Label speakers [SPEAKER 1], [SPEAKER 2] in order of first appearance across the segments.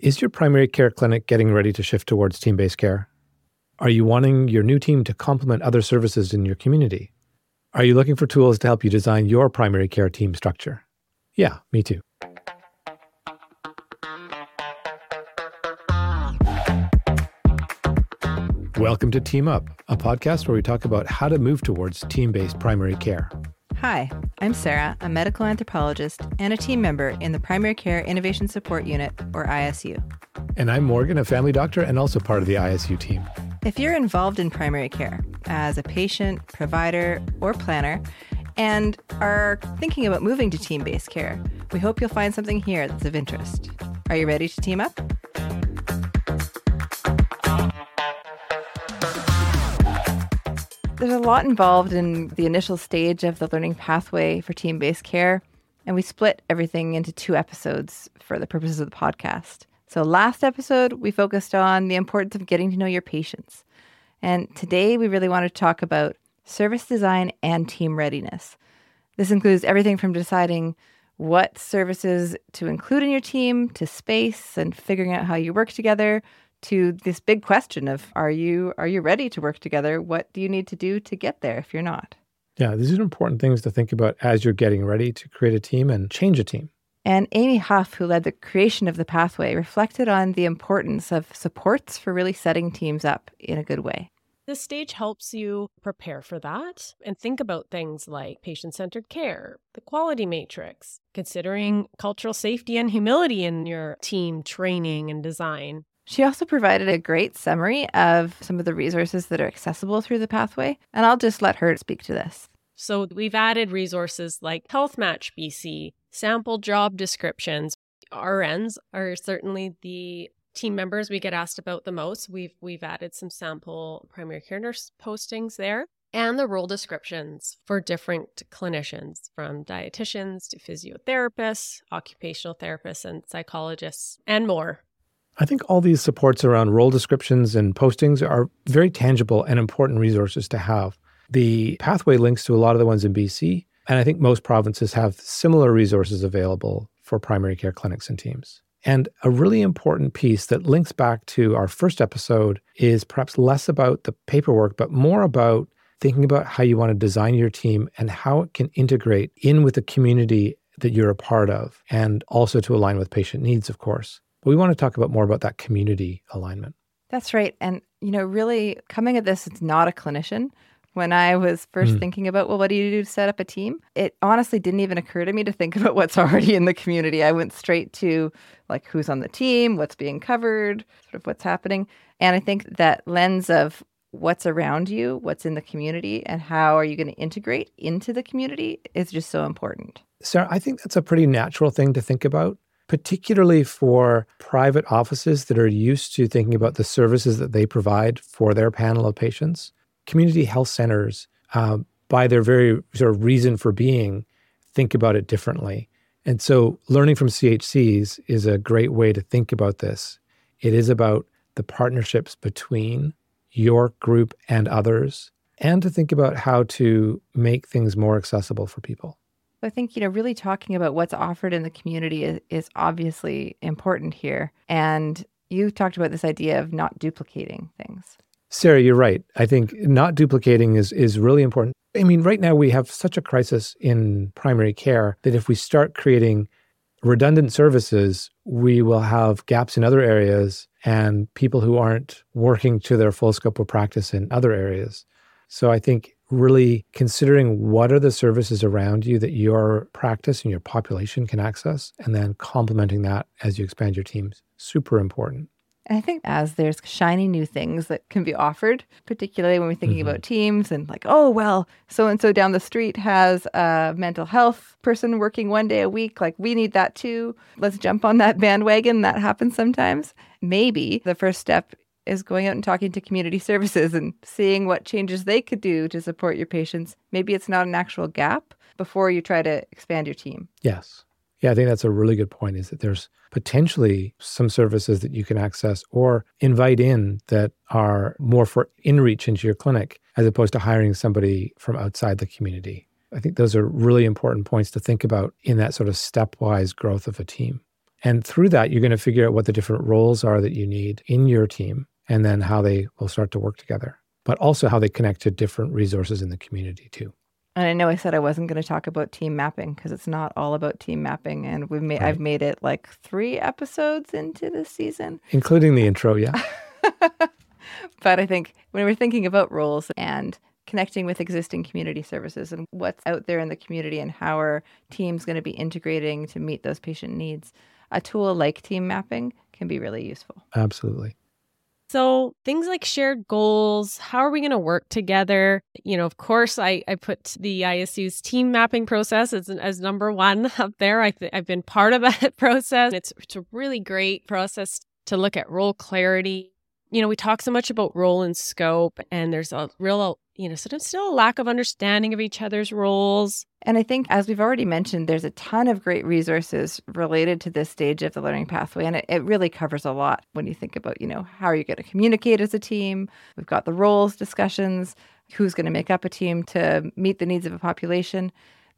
[SPEAKER 1] Is your primary care clinic getting ready to shift towards team based care? Are you wanting your new team to complement other services in your community? Are you looking for tools to help you design your primary care team structure? Yeah, me too. Welcome to Team Up, a podcast where we talk about how to move towards team based primary care.
[SPEAKER 2] Hi, I'm Sarah, a medical anthropologist and a team member in the Primary Care Innovation Support Unit, or ISU.
[SPEAKER 1] And I'm Morgan, a family doctor and also part of the ISU team.
[SPEAKER 2] If you're involved in primary care as a patient, provider, or planner, and are thinking about moving to team based care, we hope you'll find something here that's of interest. Are you ready to team up? There's a lot involved in the initial stage of the learning pathway for team based care, and we split everything into two episodes for the purposes of the podcast. So, last episode, we focused on the importance of getting to know your patients. And today, we really want to talk about service design and team readiness. This includes everything from deciding what services to include in your team to space and figuring out how you work together to this big question of are you are you ready to work together? What do you need to do to get there if you're not?
[SPEAKER 1] Yeah, these are important things to think about as you're getting ready to create a team and change a team.
[SPEAKER 2] And Amie Hough, who led the creation of the pathway, reflected on the importance of supports for really setting teams up in a good way.
[SPEAKER 3] This stage helps you prepare for that and think about things like patient centered care, the quality matrix, considering cultural safety and humility in your team training and design.
[SPEAKER 2] She also provided a great summary of some of the resources that are accessible through the pathway, and I'll just let her speak to this.
[SPEAKER 3] So, we've added resources like Health Match BC, sample job descriptions. RNs are certainly the team members we get asked about the most. We've we've added some sample primary care nurse postings there and the role descriptions for different clinicians from dietitians to physiotherapists, occupational therapists and psychologists and more.
[SPEAKER 1] I think all these supports around role descriptions and postings are very tangible and important resources to have. The pathway links to a lot of the ones in BC, and I think most provinces have similar resources available for primary care clinics and teams. And a really important piece that links back to our first episode is perhaps less about the paperwork, but more about thinking about how you want to design your team and how it can integrate in with the community that you're a part of, and also to align with patient needs, of course. But we want to talk about more about that community alignment.
[SPEAKER 2] That's right. And, you know, really coming at this, it's not a clinician. When I was first mm. thinking about, well, what do you do to set up a team? It honestly didn't even occur to me to think about what's already in the community. I went straight to like who's on the team, what's being covered, sort of what's happening. And I think that lens of what's around you, what's in the community, and how are you going to integrate into the community is just so important.
[SPEAKER 1] Sarah, I think that's a pretty natural thing to think about particularly for private offices that are used to thinking about the services that they provide for their panel of patients. Community health centers, uh, by their very sort of reason for being, think about it differently. And so, learning from CHCs is a great way to think about this. It is about the partnerships between your group and others, and to think about how to make things more accessible for people.
[SPEAKER 2] I think, you know, really talking about what's offered in the community is, is obviously important here. And you talked about this idea of not duplicating things.
[SPEAKER 1] Sarah, you're right. I think not duplicating is is really important. I mean, right now we have such a crisis in primary care that if we start creating redundant services, we will have gaps in other areas and people who aren't working to their full scope of practice in other areas. So I think really considering what are the services around you that your practice and your population can access, and then complementing that as you expand your teams. Super important.
[SPEAKER 2] I think as there's shiny new things that can be offered, particularly when we're thinking mm-hmm. about teams and like, oh, well, so and so down the street has a mental health person working one day a week. Like, we need that too. Let's jump on that bandwagon. That happens sometimes. Maybe the first step is going out and talking to community services and seeing what changes they could do to support your patients. Maybe it's not an actual gap before you try to expand your team.
[SPEAKER 1] Yes. Yeah, I think that's a really good point is that there's potentially some services that you can access or invite in that are more for in reach into your clinic as opposed to hiring somebody from outside the community. I think those are really important points to think about in that sort of stepwise growth of a team. And through that, you're going to figure out what the different roles are that you need in your team and then how they will start to work together, but also how they connect to different resources in the community too.
[SPEAKER 2] And I know I said I wasn't going to talk about team mapping because it's not all about team mapping, and we've made right. I've made it like three episodes into this season,
[SPEAKER 1] including the intro. Yeah,
[SPEAKER 2] but I think when we're thinking about roles and connecting with existing community services and what's out there in the community and how are teams going to be integrating to meet those patient needs, a tool like team mapping can be really useful.
[SPEAKER 1] Absolutely.
[SPEAKER 3] So things like shared goals, how are we going to work together? You know, of course, I, I put the ISU's team mapping process as, as number one up there. I th- I've been part of that process. It's, it's a really great process to look at role clarity. You know, we talk so much about role and scope, and there's a real you know, sort of still a lack of understanding of each other's roles.
[SPEAKER 2] And I think, as we've already mentioned, there's a ton of great resources related to this stage of the learning pathway. And it, it really covers a lot when you think about, you know, how are you going to communicate as a team? We've got the roles discussions, who's going to make up a team to meet the needs of a population.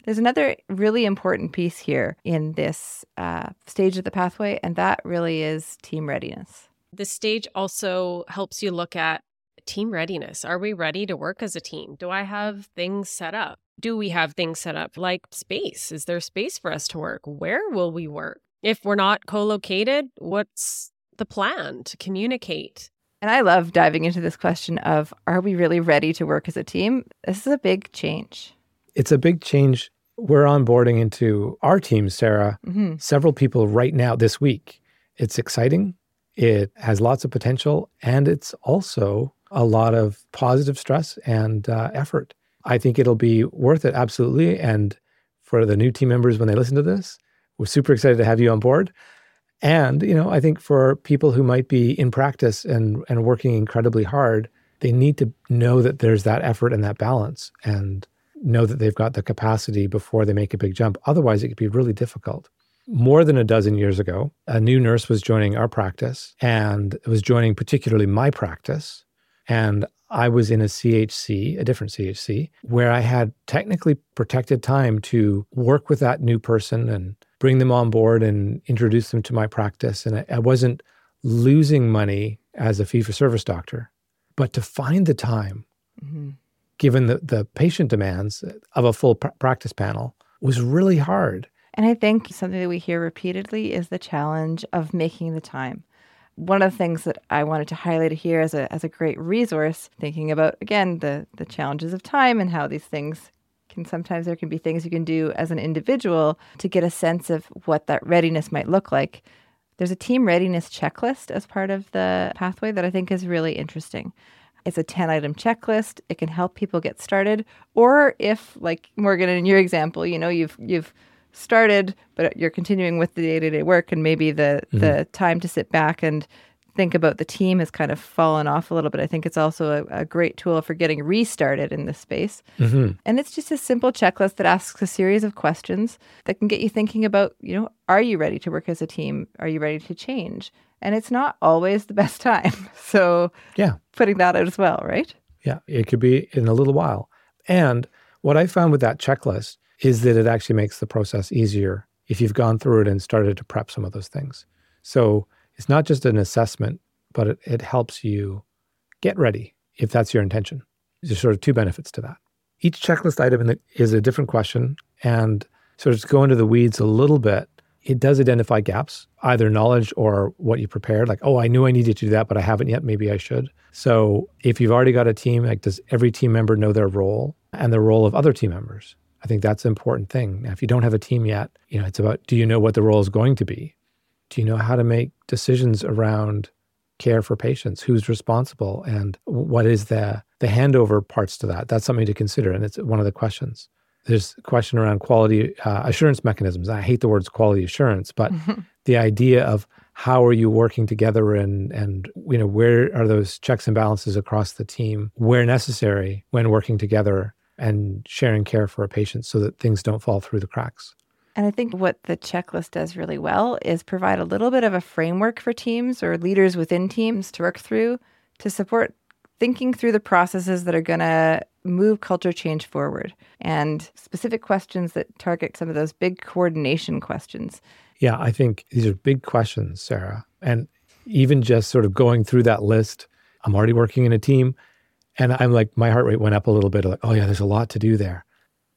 [SPEAKER 2] There's another really important piece here in this uh, stage of the pathway, and that really is team readiness.
[SPEAKER 3] This stage also helps you look at team readiness. Are we ready to work as a team? Do I have things set up? Do we have things set up like space? Is there space for us to work? Where will we work? If we're not co located, what's the plan to communicate?
[SPEAKER 2] And I love diving into this question of are we really ready to work as a team? This is a big change.
[SPEAKER 1] It's a big change. We're onboarding into our team, Sarah, mm-hmm. several people right now this week. It's exciting. It has lots of potential. And it's also a lot of positive stress and uh, effort. I think it'll be worth it, absolutely. And for the new team members, when they listen to this, we're super excited to have you on board. And, you know, I think for people who might be in practice and, and working incredibly hard, they need to know that there's that effort and that balance and know that they've got the capacity before they make a big jump. Otherwise, it could be really difficult. More than a dozen years ago, a new nurse was joining our practice and was joining particularly my practice. And I was in a CHC, a different CHC, where I had technically protected time to work with that new person and bring them on board and introduce them to my practice. And I, I wasn't losing money as a fee for service doctor, but to find the time, mm-hmm. given the, the patient demands of a full pr- practice panel, was really hard.
[SPEAKER 2] And I think something that we hear repeatedly is the challenge of making the time one of the things that I wanted to highlight here as a as a great resource, thinking about again the the challenges of time and how these things can sometimes there can be things you can do as an individual to get a sense of what that readiness might look like. There's a team readiness checklist as part of the pathway that I think is really interesting. It's a 10 item checklist. It can help people get started. Or if, like Morgan, in your example, you know, you've you've started, but you're continuing with the day to day work, and maybe the mm-hmm. the time to sit back and think about the team has kind of fallen off a little bit. I think it's also a, a great tool for getting restarted in this space. Mm-hmm. And it's just a simple checklist that asks a series of questions that can get you thinking about, you know, are you ready to work as a team? Are you ready to change? And it's not always the best time. So,
[SPEAKER 1] yeah,
[SPEAKER 2] putting that out as well, right?
[SPEAKER 1] Yeah, it could be in a little while. And what I found with that checklist is that it actually makes the process easier if you've gone through it and started to prep some of those things. So it's not just an assessment, but it, it helps you get ready if that's your intention. There's sort of two benefits to that. Each checklist item is a different question. And sort of to go into the weeds a little bit, it does identify gaps, either knowledge or what you prepared. Like, oh, I knew I needed to do that, but I haven't yet. Maybe I should. So if you've already got a team, like, does every team member know their role and the role of other team members? I think that's an important thing. Now, if you don't have a team yet, you know, it's about do you know what the role is going to be? Do you know how to make decisions around care for patients? Who's responsible and what is the the handover parts to that? That's something to consider and it's one of the questions. There's a question around quality uh, assurance mechanisms. I hate the words quality assurance, but the idea of how are you working together and and you know where are those checks and balances across the team where necessary when working together and sharing care for a patient so that things don't fall through the cracks.
[SPEAKER 2] And I think what the checklist does really well is provide a little bit of a framework for teams or leaders within teams to work through to support thinking through the processes that are going to move culture change forward and specific questions that target some of those big coordination questions.
[SPEAKER 1] Yeah, I think these are big questions, Sarah. And even just sort of going through that list, I'm already working in a team. And I'm like, my heart rate went up a little bit. Like, oh, yeah, there's a lot to do there.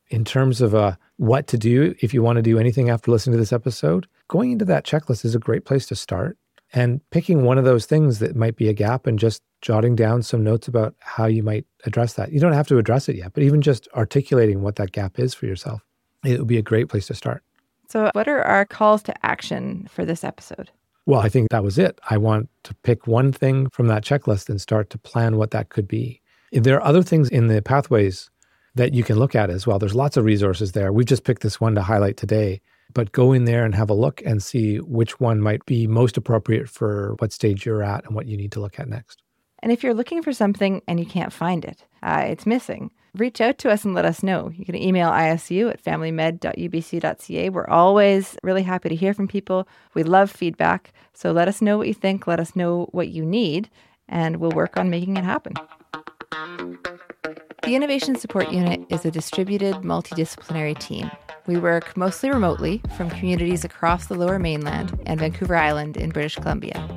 [SPEAKER 1] In terms of uh, what to do, if you want to do anything after listening to this episode, going into that checklist is a great place to start. And picking one of those things that might be a gap and just jotting down some notes about how you might address that. You don't have to address it yet, but even just articulating what that gap is for yourself, it would be a great place to start.
[SPEAKER 2] So, what are our calls to action for this episode?
[SPEAKER 1] Well, I think that was it. I want to pick one thing from that checklist and start to plan what that could be. There are other things in the pathways that you can look at as well. There's lots of resources there. We've just picked this one to highlight today, but go in there and have a look and see which one might be most appropriate for what stage you're at and what you need to look at next.
[SPEAKER 2] And if you're looking for something and you can't find it, uh, it's missing, reach out to us and let us know. You can email isu at familymed.ubc.ca. We're always really happy to hear from people. We love feedback. So let us know what you think, let us know what you need, and we'll work on making it happen. The Innovation Support Unit is a distributed multidisciplinary team. We work mostly remotely from communities across the lower mainland and Vancouver Island in British Columbia.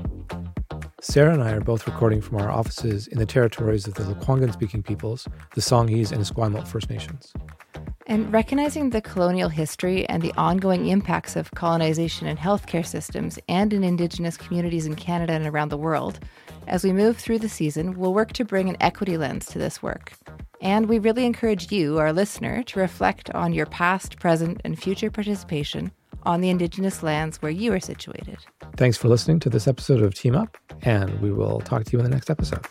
[SPEAKER 1] Sarah and I are both recording from our offices in the territories of the Lekwungen speaking peoples, the Songhees, and Esquimalt First Nations.
[SPEAKER 2] And recognizing the colonial history and the ongoing impacts of colonization in healthcare systems and in Indigenous communities in Canada and around the world, as we move through the season, we'll work to bring an equity lens to this work. And we really encourage you, our listener, to reflect on your past, present, and future participation on the Indigenous lands where you are situated.
[SPEAKER 1] Thanks for listening to this episode of Team Up, and we will talk to you in the next episode.